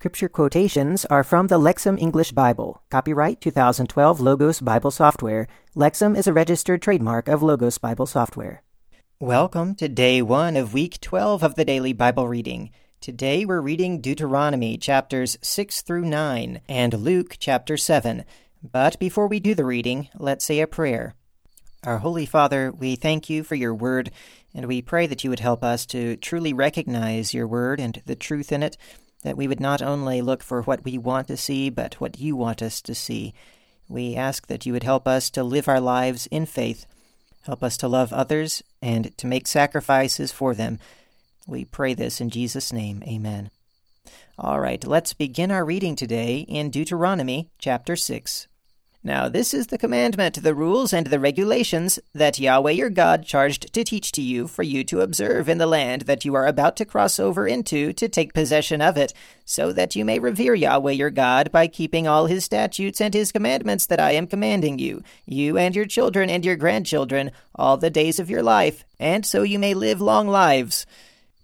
Scripture quotations are from the Lexham English Bible. Copyright 2012 Logos Bible Software. Lexham is a registered trademark of Logos Bible Software. Welcome to day one of week 12 of the daily Bible reading. Today we're reading Deuteronomy chapters 6 through 9 and Luke chapter 7. But before we do the reading, let's say a prayer. Our Holy Father, we thank you for your word, and we pray that you would help us to truly recognize your word and the truth in it that we would not only look for what we want to see, but what you want us to see. We ask that you would help us to live our lives in faith, help us to love others, and to make sacrifices for them. We pray this in Jesus' name. Amen. All right, let's begin our reading today in Deuteronomy chapter 6. Now, this is the commandment, the rules, and the regulations that Yahweh your God charged to teach to you for you to observe in the land that you are about to cross over into to take possession of it, so that you may revere Yahweh your God by keeping all his statutes and his commandments that I am commanding you, you and your children and your grandchildren, all the days of your life, and so you may live long lives.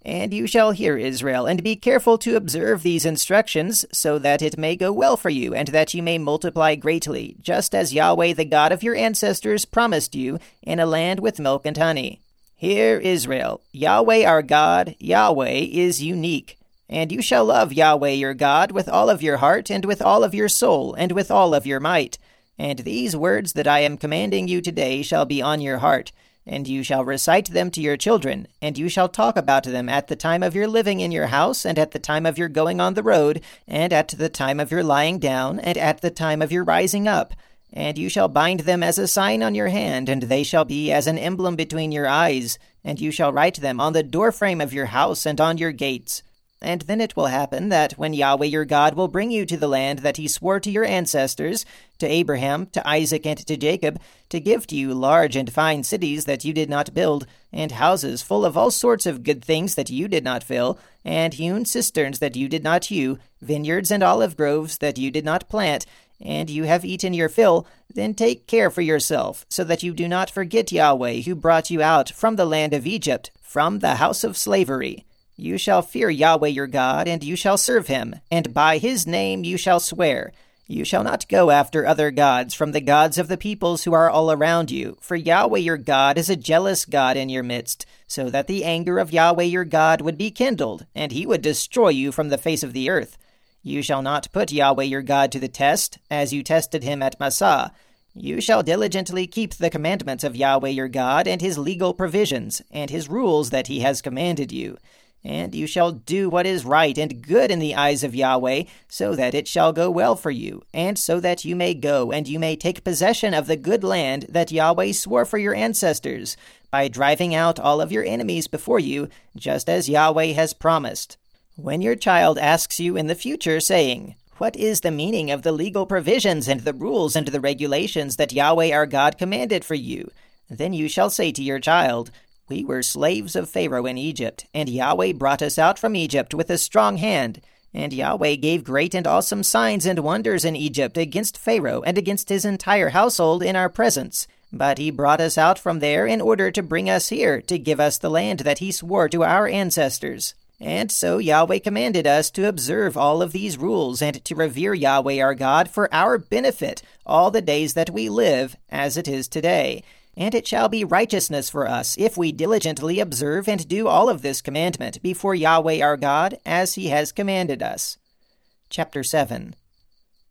And you shall hear, Israel, and be careful to observe these instructions, so that it may go well for you, and that you may multiply greatly, just as Yahweh the God of your ancestors promised you, in a land with milk and honey. Hear, Israel, Yahweh our God, Yahweh is unique. And you shall love Yahweh your God with all of your heart, and with all of your soul, and with all of your might. And these words that I am commanding you today shall be on your heart and you shall recite them to your children, and you shall talk about them at the time of your living in your house, and at the time of your going on the road, and at the time of your lying down, and at the time of your rising up. And you shall bind them as a sign on your hand, and they shall be as an emblem between your eyes, and you shall write them on the doorframe of your house and on your gates. And then it will happen that when Yahweh your God will bring you to the land that he swore to your ancestors, to Abraham, to Isaac, and to Jacob, to give to you large and fine cities that you did not build, and houses full of all sorts of good things that you did not fill, and hewn cisterns that you did not hew, vineyards and olive groves that you did not plant, and you have eaten your fill, then take care for yourself, so that you do not forget Yahweh who brought you out from the land of Egypt, from the house of slavery. You shall fear Yahweh your God, and you shall serve him, and by his name you shall swear. You shall not go after other gods from the gods of the peoples who are all around you, for Yahweh your God is a jealous God in your midst, so that the anger of Yahweh your God would be kindled, and he would destroy you from the face of the earth. You shall not put Yahweh your God to the test, as you tested him at Massah. You shall diligently keep the commandments of Yahweh your God, and his legal provisions, and his rules that he has commanded you. And you shall do what is right and good in the eyes of Yahweh, so that it shall go well for you, and so that you may go and you may take possession of the good land that Yahweh swore for your ancestors, by driving out all of your enemies before you, just as Yahweh has promised. When your child asks you in the future, saying, What is the meaning of the legal provisions and the rules and the regulations that Yahweh our God commanded for you? Then you shall say to your child, we were slaves of Pharaoh in Egypt, and Yahweh brought us out from Egypt with a strong hand. And Yahweh gave great and awesome signs and wonders in Egypt against Pharaoh and against his entire household in our presence. But he brought us out from there in order to bring us here, to give us the land that he swore to our ancestors. And so Yahweh commanded us to observe all of these rules and to revere Yahweh our God for our benefit all the days that we live, as it is today. And it shall be righteousness for us if we diligently observe and do all of this commandment before Yahweh our God, as he has commanded us. Chapter 7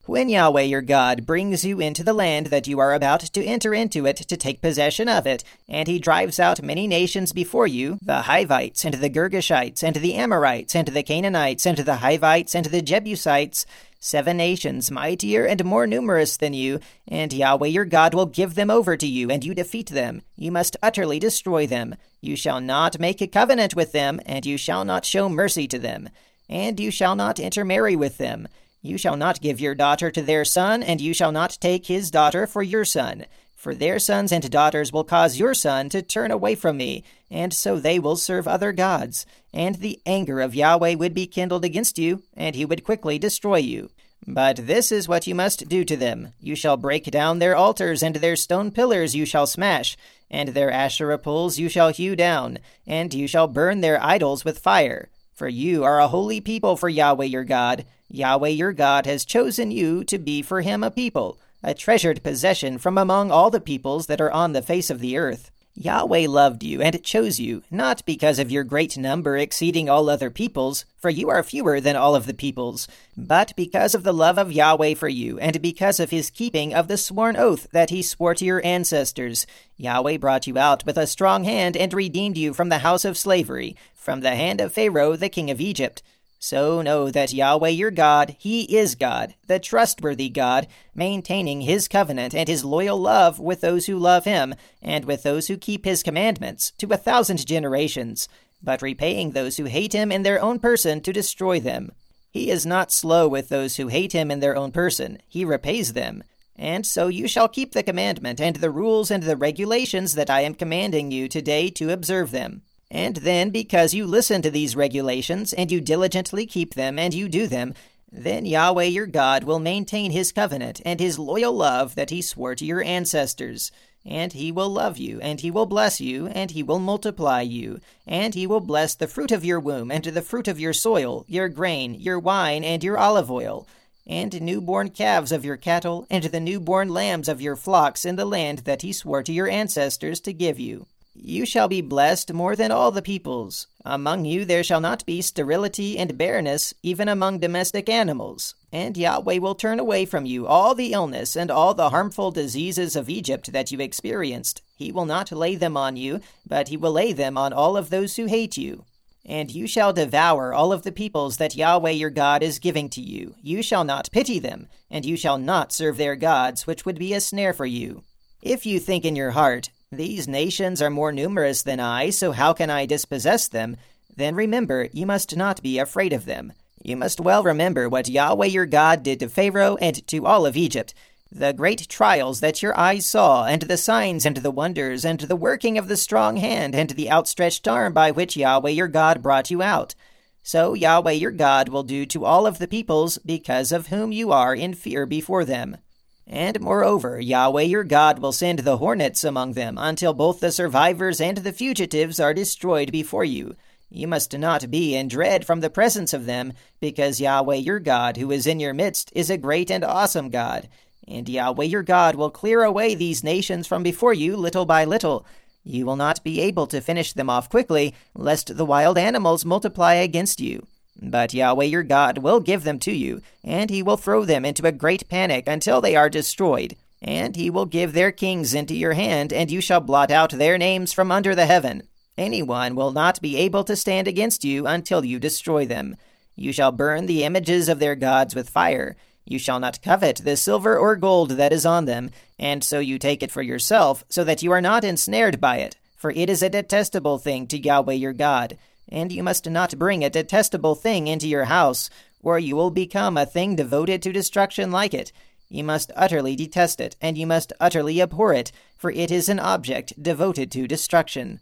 When Yahweh your God brings you into the land that you are about to enter into it to take possession of it, and he drives out many nations before you, the Hittites, and the Girgashites, and the Amorites, and the Canaanites, and the Hivites, and the Jebusites, seven nations mightier and more numerous than you, and Yahweh your God will give them over to you, and you defeat them. You must utterly destroy them. You shall not make a covenant with them, and you shall not show mercy to them. And you shall not intermarry with them. You shall not give your daughter to their son, and you shall not take his daughter for your son. For their sons and daughters will cause your son to turn away from me, and so they will serve other gods. And the anger of Yahweh would be kindled against you, and he would quickly destroy you. But this is what you must do to them. You shall break down their altars, and their stone pillars you shall smash, and their Asherah poles you shall hew down, and you shall burn their idols with fire. For you are a holy people for Yahweh your God. Yahweh your God has chosen you to be for him a people, a treasured possession from among all the peoples that are on the face of the earth. Yahweh loved you and chose you, not because of your great number exceeding all other peoples, for you are fewer than all of the peoples, but because of the love of Yahweh for you, and because of his keeping of the sworn oath that he swore to your ancestors. Yahweh brought you out with a strong hand and redeemed you from the house of slavery, from the hand of Pharaoh the king of Egypt. So know that Yahweh your God, He is God, the trustworthy God, maintaining His covenant and His loyal love with those who love Him, and with those who keep His commandments, to a thousand generations, but repaying those who hate Him in their own person to destroy them. He is not slow with those who hate Him in their own person, He repays them. And so you shall keep the commandment and the rules and the regulations that I am commanding you today to observe them. And then, because you listen to these regulations, and you diligently keep them, and you do them, then Yahweh your God will maintain his covenant and his loyal love that he swore to your ancestors. And he will love you, and he will bless you, and he will multiply you, and he will bless the fruit of your womb, and the fruit of your soil, your grain, your wine, and your olive oil, and newborn calves of your cattle, and the newborn lambs of your flocks in the land that he swore to your ancestors to give you. You shall be blessed more than all the peoples. Among you there shall not be sterility and barrenness, even among domestic animals. And Yahweh will turn away from you all the illness and all the harmful diseases of Egypt that you experienced. He will not lay them on you, but he will lay them on all of those who hate you. And you shall devour all of the peoples that Yahweh your God is giving to you. You shall not pity them, and you shall not serve their gods, which would be a snare for you. If you think in your heart, these nations are more numerous than I, so how can I dispossess them? Then remember, you must not be afraid of them. You must well remember what Yahweh your God did to Pharaoh and to all of Egypt, the great trials that your eyes saw, and the signs and the wonders, and the working of the strong hand and the outstretched arm by which Yahweh your God brought you out. So Yahweh your God will do to all of the peoples, because of whom you are in fear before them. And moreover, Yahweh your God will send the hornets among them until both the survivors and the fugitives are destroyed before you. You must not be in dread from the presence of them, because Yahweh your God, who is in your midst, is a great and awesome God. And Yahweh your God will clear away these nations from before you little by little. You will not be able to finish them off quickly, lest the wild animals multiply against you. But Yahweh your God will give them to you, and he will throw them into a great panic until they are destroyed. And he will give their kings into your hand, and you shall blot out their names from under the heaven. Anyone will not be able to stand against you until you destroy them. You shall burn the images of their gods with fire. You shall not covet the silver or gold that is on them, and so you take it for yourself, so that you are not ensnared by it, for it is a detestable thing to Yahweh your God and you must not bring a detestable thing into your house, or you will become a thing devoted to destruction like it. You must utterly detest it, and you must utterly abhor it, for it is an object devoted to destruction.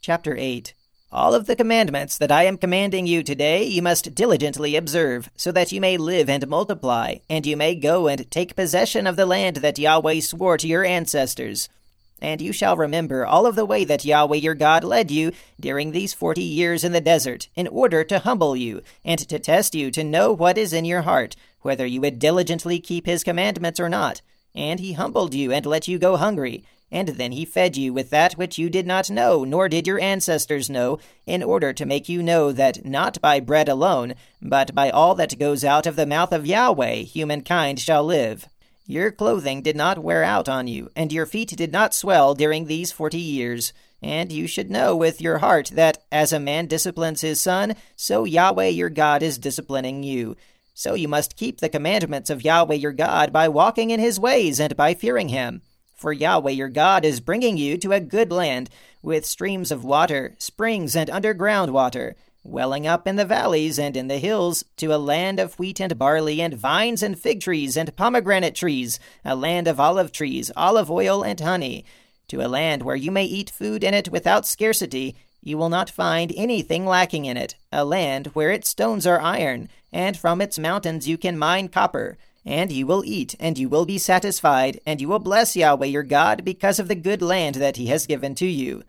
Chapter 8 All of the commandments that I am commanding you today you must diligently observe, so that you may live and multiply, and you may go and take possession of the land that Yahweh swore to your ancestors. And you shall remember all of the way that Yahweh your God led you during these forty years in the desert, in order to humble you, and to test you to know what is in your heart, whether you would diligently keep his commandments or not. And he humbled you and let you go hungry, and then he fed you with that which you did not know, nor did your ancestors know, in order to make you know that not by bread alone, but by all that goes out of the mouth of Yahweh, humankind shall live. Your clothing did not wear out on you, and your feet did not swell during these forty years. And you should know with your heart that as a man disciplines his son, so Yahweh your God is disciplining you. So you must keep the commandments of Yahweh your God by walking in his ways and by fearing him. For Yahweh your God is bringing you to a good land, with streams of water, springs, and underground water welling up in the valleys and in the hills, to a land of wheat and barley, and vines and fig trees and pomegranate trees, a land of olive trees, olive oil and honey, to a land where you may eat food in it without scarcity. You will not find anything lacking in it, a land where its stones are iron, and from its mountains you can mine copper. And you will eat, and you will be satisfied, and you will bless Yahweh your God because of the good land that he has given to you.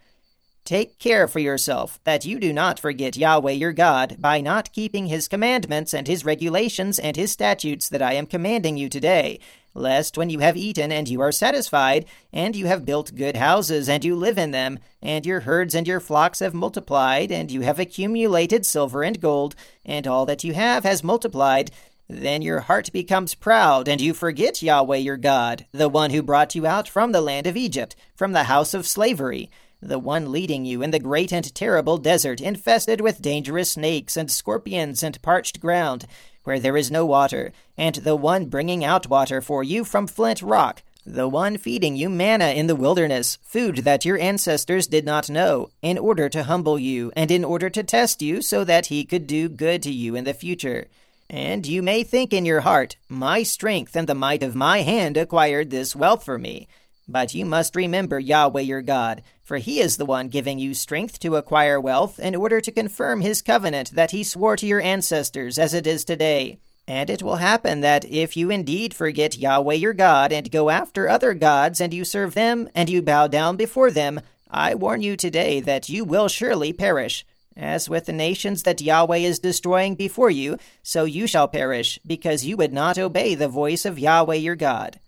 Take care for yourself that you do not forget Yahweh your God by not keeping his commandments and his regulations and his statutes that I am commanding you today, lest when you have eaten and you are satisfied, and you have built good houses and you live in them, and your herds and your flocks have multiplied, and you have accumulated silver and gold, and all that you have has multiplied, then your heart becomes proud, and you forget Yahweh your God, the one who brought you out from the land of Egypt, from the house of slavery the one leading you in the great and terrible desert, infested with dangerous snakes and scorpions and parched ground, where there is no water, and the one bringing out water for you from flint rock, the one feeding you manna in the wilderness, food that your ancestors did not know, in order to humble you, and in order to test you, so that he could do good to you in the future. And you may think in your heart, My strength and the might of my hand acquired this wealth for me. But you must remember Yahweh your God, for he is the one giving you strength to acquire wealth in order to confirm his covenant that he swore to your ancestors as it is today. And it will happen that if you indeed forget Yahweh your God and go after other gods and you serve them and you bow down before them, I warn you today that you will surely perish. As with the nations that Yahweh is destroying before you, so you shall perish, because you would not obey the voice of Yahweh your God.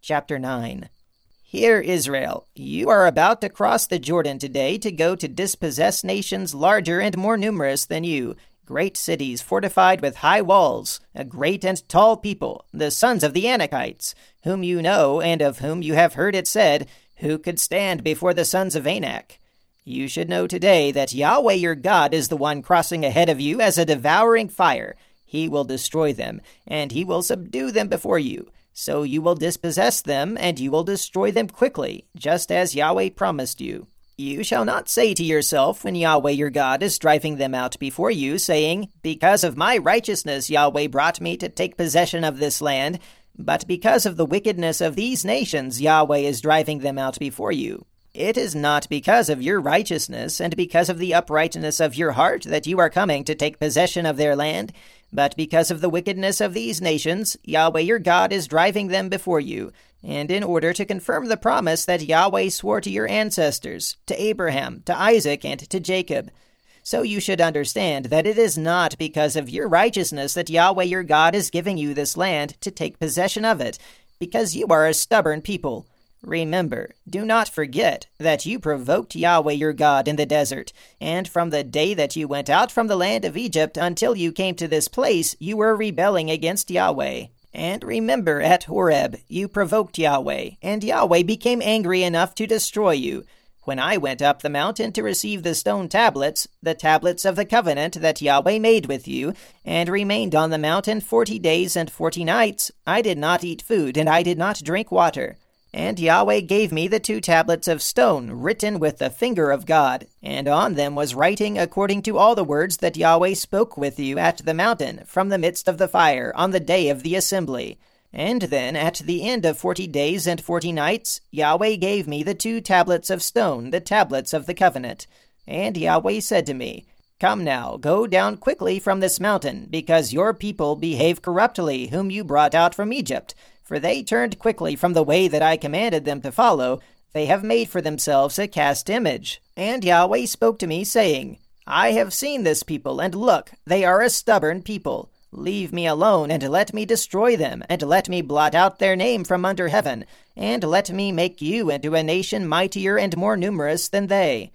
Chapter 9 Hear, Israel, you are about to cross the Jordan today to go to dispossess nations larger and more numerous than you, great cities fortified with high walls, a great and tall people, the sons of the Anakites, whom you know and of whom you have heard it said, Who could stand before the sons of Anak? You should know today that Yahweh your God is the one crossing ahead of you as a devouring fire. He will destroy them, and he will subdue them before you. So you will dispossess them, and you will destroy them quickly, just as Yahweh promised you. You shall not say to yourself, when Yahweh your God is driving them out before you, saying, Because of my righteousness Yahweh brought me to take possession of this land, but because of the wickedness of these nations Yahweh is driving them out before you. It is not because of your righteousness and because of the uprightness of your heart that you are coming to take possession of their land, but because of the wickedness of these nations, Yahweh your God is driving them before you, and in order to confirm the promise that Yahweh swore to your ancestors, to Abraham, to Isaac, and to Jacob. So you should understand that it is not because of your righteousness that Yahweh your God is giving you this land to take possession of it, because you are a stubborn people. Remember, do not forget that you provoked Yahweh your God in the desert, and from the day that you went out from the land of Egypt until you came to this place, you were rebelling against Yahweh. And remember, at Horeb, you provoked Yahweh, and Yahweh became angry enough to destroy you. When I went up the mountain to receive the stone tablets, the tablets of the covenant that Yahweh made with you, and remained on the mountain forty days and forty nights, I did not eat food, and I did not drink water. And Yahweh gave me the two tablets of stone written with the finger of God, and on them was writing according to all the words that Yahweh spoke with you at the mountain from the midst of the fire on the day of the assembly. And then, at the end of forty days and forty nights, Yahweh gave me the two tablets of stone, the tablets of the covenant. And Yahweh said to me, Come now, go down quickly from this mountain, because your people behave corruptly, whom you brought out from Egypt for they turned quickly from the way that I commanded them to follow. They have made for themselves a cast image. And Yahweh spoke to me, saying, I have seen this people, and look, they are a stubborn people. Leave me alone, and let me destroy them, and let me blot out their name from under heaven, and let me make you into a nation mightier and more numerous than they.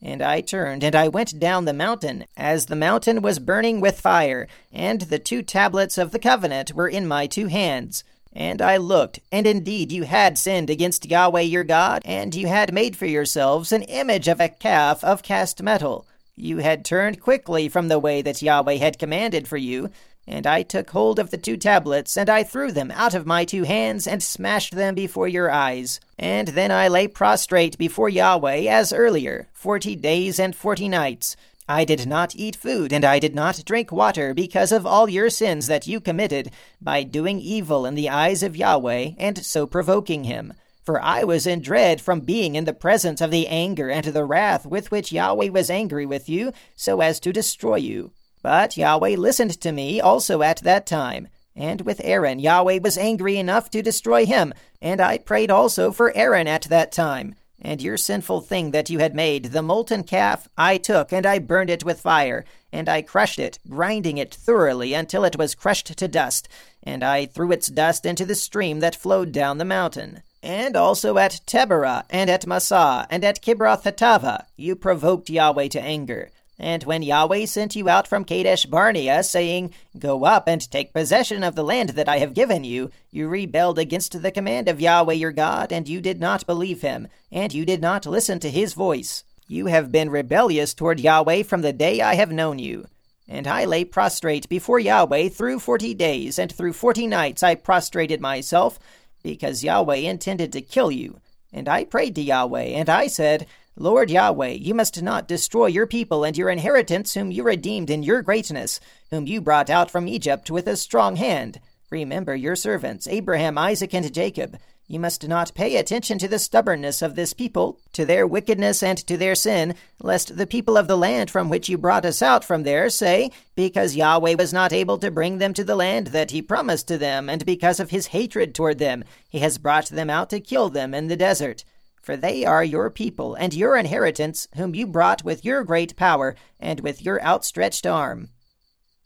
And I turned, and I went down the mountain, as the mountain was burning with fire, and the two tablets of the covenant were in my two hands. And I looked, and indeed you had sinned against Yahweh your God, and you had made for yourselves an image of a calf of cast metal. You had turned quickly from the way that Yahweh had commanded for you, and I took hold of the two tablets, and I threw them out of my two hands, and smashed them before your eyes. And then I lay prostrate before Yahweh as earlier, forty days and forty nights. I did not eat food, and I did not drink water, because of all your sins that you committed, by doing evil in the eyes of Yahweh, and so provoking him. For I was in dread from being in the presence of the anger and the wrath with which Yahweh was angry with you, so as to destroy you. But Yahweh listened to me also at that time. And with Aaron, Yahweh was angry enough to destroy him, and I prayed also for Aaron at that time. And your sinful thing that you had made, the molten calf, I took, and I burned it with fire, and I crushed it, grinding it thoroughly until it was crushed to dust, and I threw its dust into the stream that flowed down the mountain. And also at Taberah, and at Massah, and at Kibroth you provoked Yahweh to anger. And when Yahweh sent you out from Kadesh Barnea, saying, Go up and take possession of the land that I have given you, you rebelled against the command of Yahweh your God, and you did not believe him, and you did not listen to his voice. You have been rebellious toward Yahweh from the day I have known you. And I lay prostrate before Yahweh through forty days, and through forty nights I prostrated myself, because Yahweh intended to kill you. And I prayed to Yahweh, and I said, Lord Yahweh, you must not destroy your people and your inheritance, whom you redeemed in your greatness, whom you brought out from Egypt with a strong hand. Remember your servants, Abraham, Isaac, and Jacob. You must not pay attention to the stubbornness of this people, to their wickedness and to their sin, lest the people of the land from which you brought us out from there say, Because Yahweh was not able to bring them to the land that he promised to them, and because of his hatred toward them, he has brought them out to kill them in the desert for they are your people and your inheritance, whom you brought with your great power and with your outstretched arm.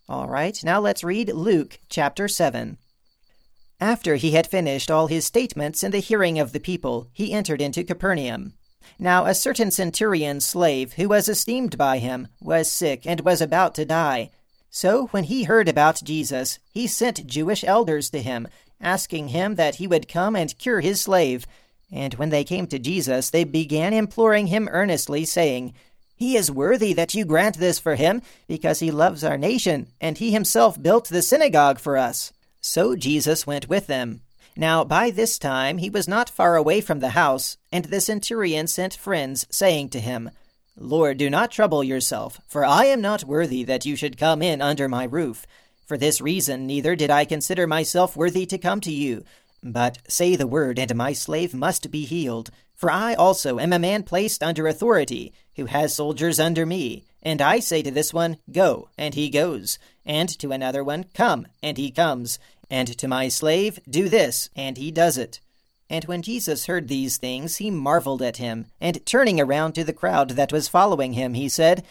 All right, now let's read Luke chapter 7. After he had finished all his statements in the hearing of the people, he entered into Capernaum. Now a certain centurion slave, who was esteemed by him, was sick and was about to die. So when he heard about Jesus, he sent Jewish elders to him, asking him that he would come and cure his slave. And when they came to Jesus, they began imploring him earnestly, saying, He is worthy that you grant this for him, because he loves our nation, and he himself built the synagogue for us. So Jesus went with them. Now by this time he was not far away from the house, and the centurion sent friends, saying to him, Lord, do not trouble yourself, for I am not worthy that you should come in under my roof. For this reason neither did I consider myself worthy to come to you but say the word, and my slave must be healed. For I also am a man placed under authority, who has soldiers under me. And I say to this one, Go, and he goes. And to another one, Come, and he comes. And to my slave, Do this, and he does it. And when Jesus heard these things, he marveled at him. And turning around to the crowd that was following him, he said,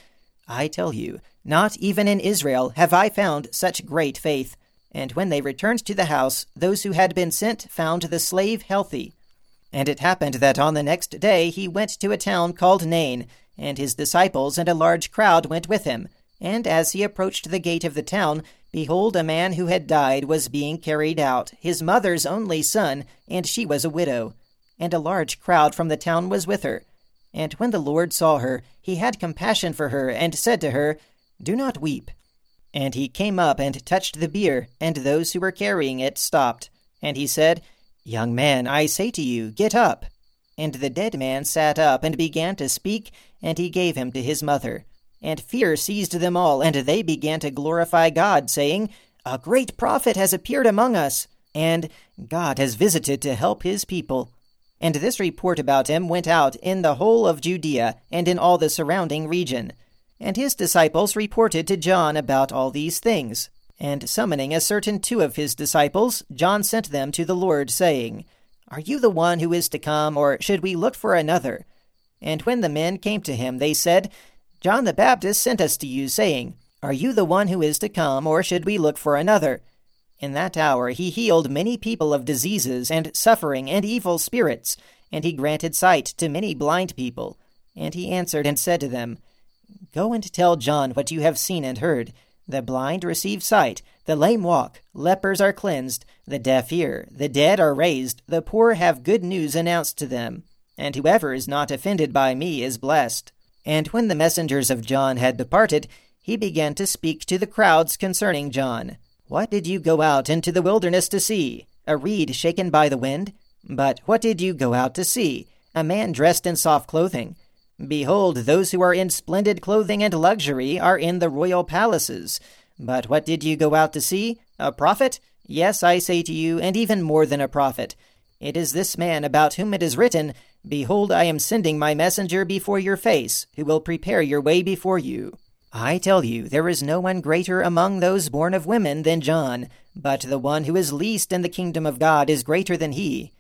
I tell you, not even in Israel have I found such great faith. And when they returned to the house, those who had been sent found the slave healthy. And it happened that on the next day he went to a town called Nain, and his disciples and a large crowd went with him. And as he approached the gate of the town, behold, a man who had died was being carried out, his mother's only son, and she was a widow. And a large crowd from the town was with her. And when the Lord saw her, he had compassion for her, and said to her, Do not weep. And he came up and touched the bier, and those who were carrying it stopped. And he said, Young man, I say to you, get up. And the dead man sat up and began to speak, and he gave him to his mother. And fear seized them all, and they began to glorify God, saying, A great prophet has appeared among us, and God has visited to help his people. And this report about him went out in the whole of Judea and in all the surrounding region. And his disciples reported to John about all these things. And summoning a certain two of his disciples, John sent them to the Lord, saying, Are you the one who is to come, or should we look for another? And when the men came to him, they said, John the Baptist sent us to you, saying, Are you the one who is to come, or should we look for another? In that hour he healed many people of diseases and suffering and evil spirits, and he granted sight to many blind people. And he answered and said to them, Go and tell John what you have seen and heard. The blind receive sight, the lame walk, lepers are cleansed, the deaf hear, the dead are raised, the poor have good news announced to them. And whoever is not offended by me is blessed. And when the messengers of John had departed, he began to speak to the crowds concerning John. What did you go out into the wilderness to see? A reed shaken by the wind? But what did you go out to see? A man dressed in soft clothing. Behold, those who are in splendid clothing and luxury are in the royal palaces. But what did you go out to see? A prophet? Yes, I say to you, and even more than a prophet. It is this man about whom it is written, Behold, I am sending my messenger before your face, who will prepare your way before you. I tell you, there is no one greater among those born of women than John, but the one who is least in the kingdom of God is greater than he.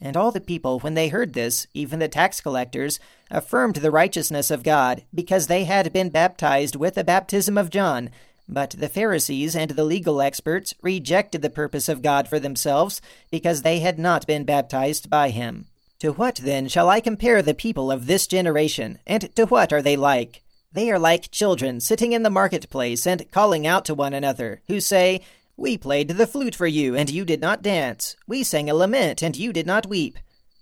And all the people, when they heard this, even the tax collectors, affirmed the righteousness of God, because they had been baptized with the baptism of John. But the Pharisees and the legal experts rejected the purpose of God for themselves, because they had not been baptized by him. To what, then, shall I compare the people of this generation, and to what are they like? They are like children sitting in the marketplace and calling out to one another, who say, we played the flute for you, and you did not dance. We sang a lament, and you did not weep.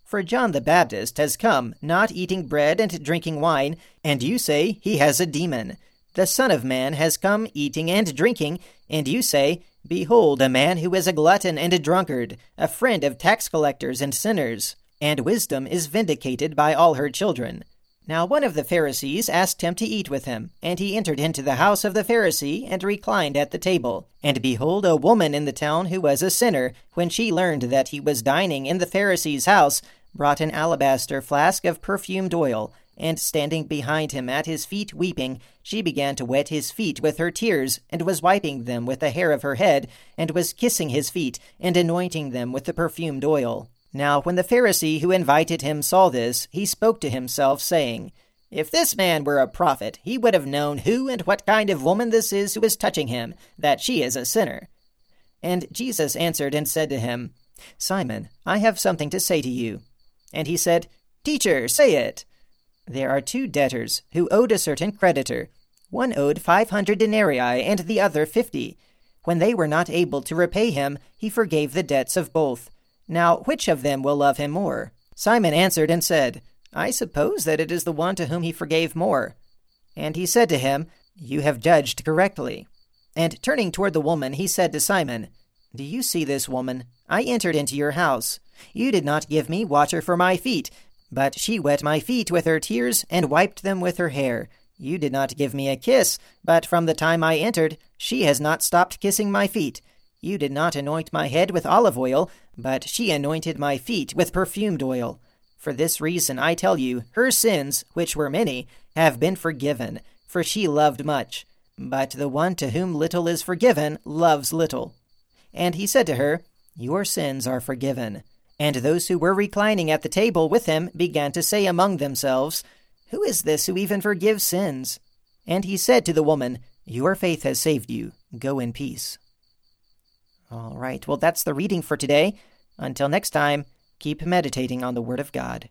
For John the Baptist has come, not eating bread and drinking wine, and you say he has a demon. The Son of Man has come eating and drinking, and you say, Behold, a man who is a glutton and a drunkard, a friend of tax collectors and sinners. And wisdom is vindicated by all her children. Now one of the Pharisees asked him to eat with him, and he entered into the house of the Pharisee, and reclined at the table. And behold, a woman in the town who was a sinner, when she learned that he was dining in the Pharisee's house, brought an alabaster flask of perfumed oil, and standing behind him at his feet weeping, she began to wet his feet with her tears, and was wiping them with the hair of her head, and was kissing his feet, and anointing them with the perfumed oil. Now, when the Pharisee who invited him saw this, he spoke to himself, saying, If this man were a prophet, he would have known who and what kind of woman this is who is touching him, that she is a sinner. And Jesus answered and said to him, Simon, I have something to say to you. And he said, Teacher, say it. There are two debtors who owed a certain creditor. One owed five hundred denarii, and the other fifty. When they were not able to repay him, he forgave the debts of both. Now, which of them will love him more? Simon answered and said, I suppose that it is the one to whom he forgave more. And he said to him, You have judged correctly. And turning toward the woman, he said to Simon, Do you see this woman? I entered into your house. You did not give me water for my feet, but she wet my feet with her tears and wiped them with her hair. You did not give me a kiss, but from the time I entered, she has not stopped kissing my feet. You did not anoint my head with olive oil, but she anointed my feet with perfumed oil. For this reason I tell you, her sins, which were many, have been forgiven, for she loved much. But the one to whom little is forgiven loves little. And he said to her, Your sins are forgiven. And those who were reclining at the table with him began to say among themselves, Who is this who even forgives sins? And he said to the woman, Your faith has saved you. Go in peace. All right, well, that's the reading for today. Until next time, keep meditating on the Word of God.